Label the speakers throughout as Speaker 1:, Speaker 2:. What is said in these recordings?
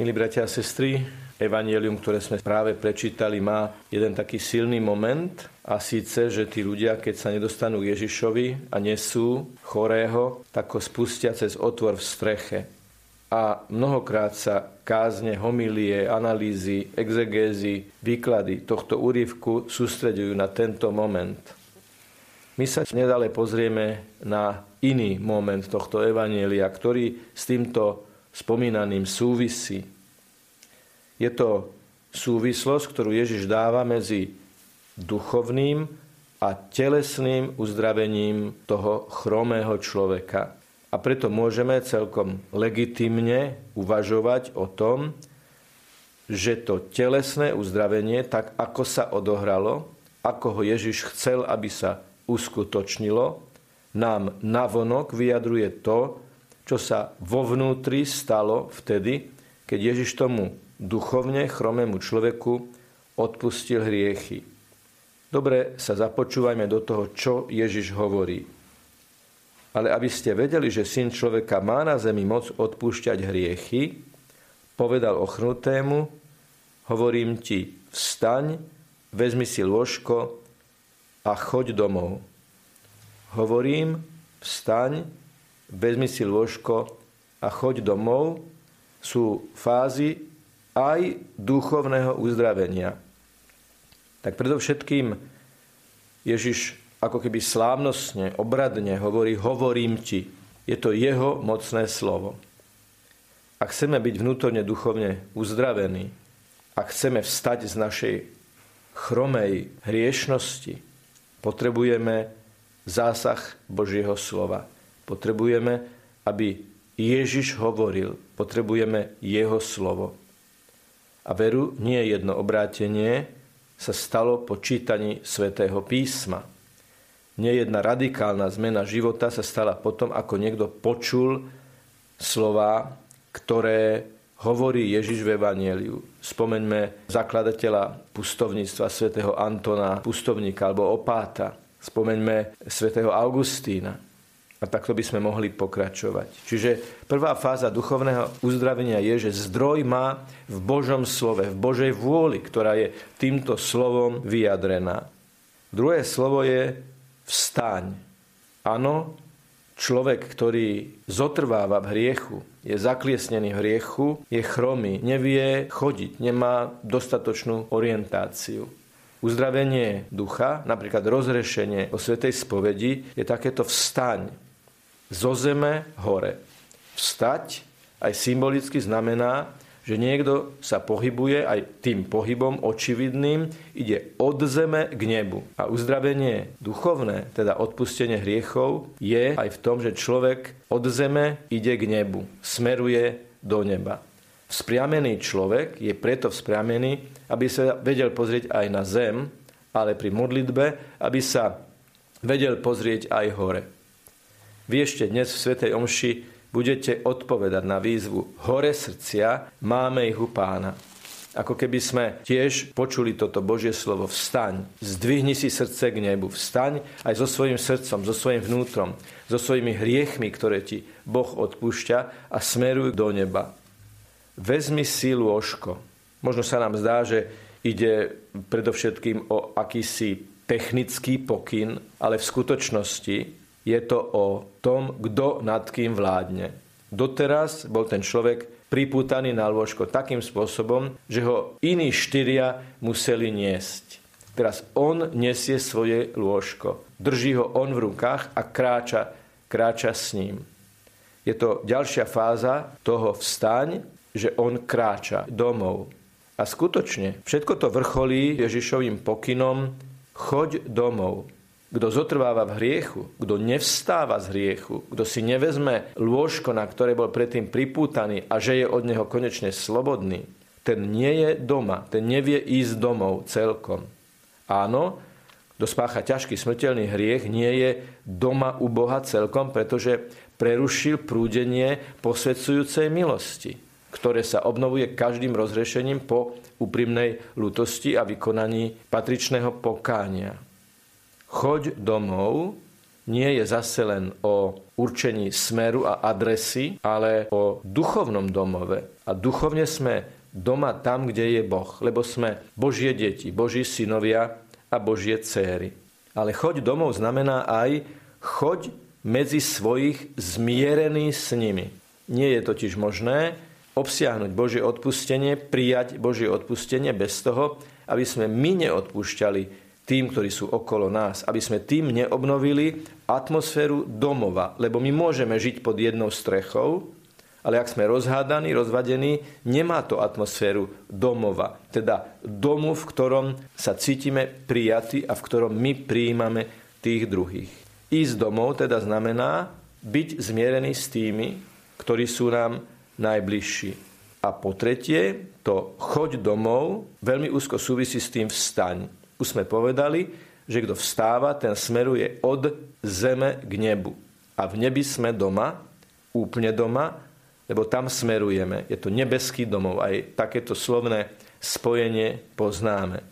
Speaker 1: Milí bratia a sestry, Evangelium, ktoré sme práve prečítali, má jeden taký silný moment a síce, že tí ľudia, keď sa nedostanú k Ježišovi a nesú chorého, tak ho spustia cez otvor v streche. A mnohokrát sa kázne, homilie, analýzy, exegézy, výklady tohto úryvku sústredujú na tento moment. My sa nedále pozrieme na iný moment tohto evanielia, ktorý s týmto spomínaným súvisí. Je to súvislosť, ktorú Ježiš dáva medzi duchovným a telesným uzdravením toho chromého človeka. A preto môžeme celkom legitimne uvažovať o tom, že to telesné uzdravenie, tak ako sa odohralo, ako ho Ježiš chcel, aby sa uskutočnilo, nám navonok vyjadruje to, čo sa vo vnútri stalo vtedy, keď Ježiš tomu duchovne chromému človeku odpustil hriechy. Dobre sa započúvajme do toho, čo Ježiš hovorí. Ale aby ste vedeli, že syn človeka má na zemi moc odpúšťať hriechy, povedal ochnutému, hovorím ti, vstaň, vezmi si lôžko a choď domov. Hovorím, vstaň, vezmi si lôžko a choď domov, sú fázy aj duchovného uzdravenia. Tak predovšetkým Ježiš ako keby slávnostne, obradne hovorí, hovorím ti. Je to jeho mocné slovo. Ak chceme byť vnútorne duchovne uzdravení, ak chceme vstať z našej chromej hriešnosti, potrebujeme zásah Božieho slova. Potrebujeme, aby Ježiš hovoril. Potrebujeme jeho slovo. A veru, nie jedno obrátenie sa stalo po čítaní svätého písma. Nie jedna radikálna zmena života sa stala potom, ako niekto počul slova, ktoré hovorí Ježiš v Evangeliu. Spomeňme zakladateľa pustovníctva svätého Antona, pustovníka alebo opáta. Spomeňme svätého Augustína. A takto by sme mohli pokračovať. Čiže prvá fáza duchovného uzdravenia je, že zdroj má v Božom slove, v Božej vôli, ktorá je týmto slovom vyjadrená. Druhé slovo je vstaň. Áno, človek, ktorý zotrváva v hriechu, je zakliesnený v hriechu, je chromý, nevie chodiť, nemá dostatočnú orientáciu. Uzdravenie ducha, napríklad rozrešenie o svetej spovedi, je takéto vstaň zo zeme hore. Vstať aj symbolicky znamená, že niekto sa pohybuje aj tým pohybom očividným, ide od zeme k nebu. A uzdravenie duchovné, teda odpustenie hriechov, je aj v tom, že človek od zeme ide k nebu, smeruje do neba. Vzpriamený človek je preto vzpriamený, aby sa vedel pozrieť aj na zem, ale pri modlitbe, aby sa vedel pozrieť aj hore. Vy ešte dnes v Svetej Omši budete odpovedať na výzvu Hore srdcia, máme ich u pána. Ako keby sme tiež počuli toto Božie slovo Vstaň, zdvihni si srdce k nebu, vstaň aj so svojím srdcom, so svojím vnútrom, so svojimi hriechmi, ktoré ti Boh odpúšťa a smeruj do neba. Vezmi si lôžko. Možno sa nám zdá, že ide predovšetkým o akýsi technický pokyn, ale v skutočnosti je to o tom, kto nad kým vládne. Doteraz bol ten človek pripútaný na lôžko takým spôsobom, že ho iní štyria museli niesť. Teraz on nesie svoje lôžko. Drží ho on v rukách a kráča, kráča s ním. Je to ďalšia fáza toho vstaň, že on kráča domov. A skutočne, všetko to vrcholí Ježišovým pokynom, choď domov. Kto zotrváva v hriechu, kto nevstáva z hriechu, kto si nevezme lôžko, na ktoré bol predtým pripútaný a že je od neho konečne slobodný, ten nie je doma, ten nevie ísť domov celkom. Áno, kto spácha ťažký smrteľný hriech, nie je doma u Boha celkom, pretože prerušil prúdenie posvedzujúcej milosti, ktoré sa obnovuje každým rozrešením po úprimnej lutosti a vykonaní patričného pokánia choď domov nie je zase len o určení smeru a adresy, ale o duchovnom domove. A duchovne sme doma tam, kde je Boh, lebo sme Božie deti, Boží synovia a Božie céry. Ale choď domov znamená aj choď medzi svojich zmierený s nimi. Nie je totiž možné obsiahnuť Božie odpustenie, prijať Božie odpustenie bez toho, aby sme my neodpúšťali tým, ktorí sú okolo nás, aby sme tým neobnovili atmosféru domova, lebo my môžeme žiť pod jednou strechou, ale ak sme rozhádaní, rozvadení, nemá to atmosféru domova. Teda domu, v ktorom sa cítime prijatí a v ktorom my prijímame tých druhých. Ísť domov teda znamená byť zmierený s tými, ktorí sú nám najbližší. A po tretie, to choď domov veľmi úzko súvisí s tým vstaň. Už sme povedali, že kto vstáva, ten smeruje od zeme k nebu. A v nebi sme doma, úplne doma, lebo tam smerujeme. Je to nebeský domov. Aj takéto slovné spojenie poznáme.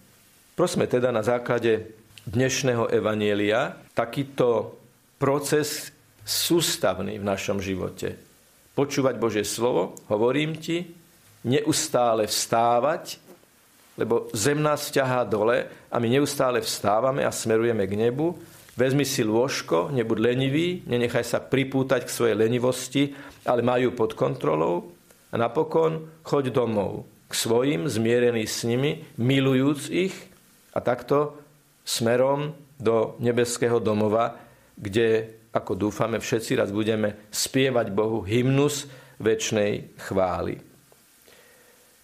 Speaker 1: Prosme teda na základe dnešného evanielia takýto proces sústavný v našom živote. Počúvať Božie slovo, hovorím ti, neustále vstávať, lebo zem nás ťahá dole a my neustále vstávame a smerujeme k nebu. Vezmi si lôžko, nebuď lenivý, nenechaj sa pripútať k svojej lenivosti, ale majú pod kontrolou. A napokon choď domov k svojim, zmierený s nimi, milujúc ich. A takto smerom do nebeského domova, kde, ako dúfame, všetci raz budeme spievať Bohu hymnus väčšnej chvály.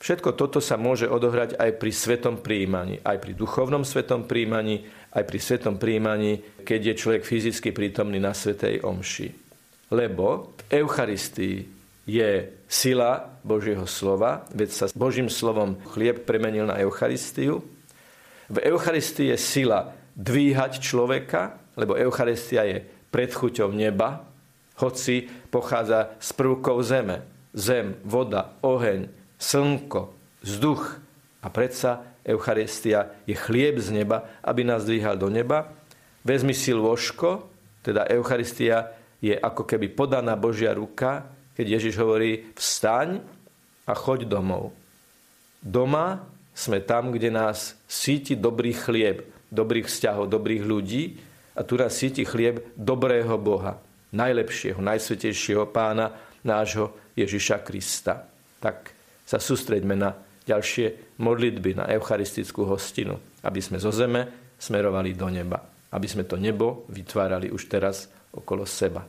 Speaker 1: Všetko toto sa môže odohrať aj pri svetom príjmaní, aj pri duchovnom svetom príjmaní, aj pri svetom príjmaní, keď je človek fyzicky prítomný na svetej omši. Lebo v Eucharistii je sila Božieho slova, veď sa Božím slovom chlieb premenil na Eucharistiu. V Eucharistii je sila dvíhať človeka, lebo Eucharistia je predchuťou neba, hoci pochádza z prvkov zeme. Zem, voda, oheň, slnko, vzduch a predsa Eucharistia je chlieb z neba, aby nás dvíhal do neba. Vezmi si lôžko, teda Eucharistia je ako keby podaná Božia ruka, keď Ježiš hovorí vstaň a choď domov. Doma sme tam, kde nás síti dobrý chlieb, dobrých vzťahov, dobrých ľudí a tu nás síti chlieb dobrého Boha, najlepšieho, najsvetejšieho pána nášho Ježiša Krista. Tak sa sústreďme na ďalšie modlitby na eucharistickú hostinu, aby sme zo zeme smerovali do neba, aby sme to nebo vytvárali už teraz okolo seba.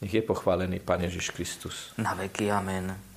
Speaker 1: Nech je pochválený Pán Ježiš Kristus.
Speaker 2: Na veky amen.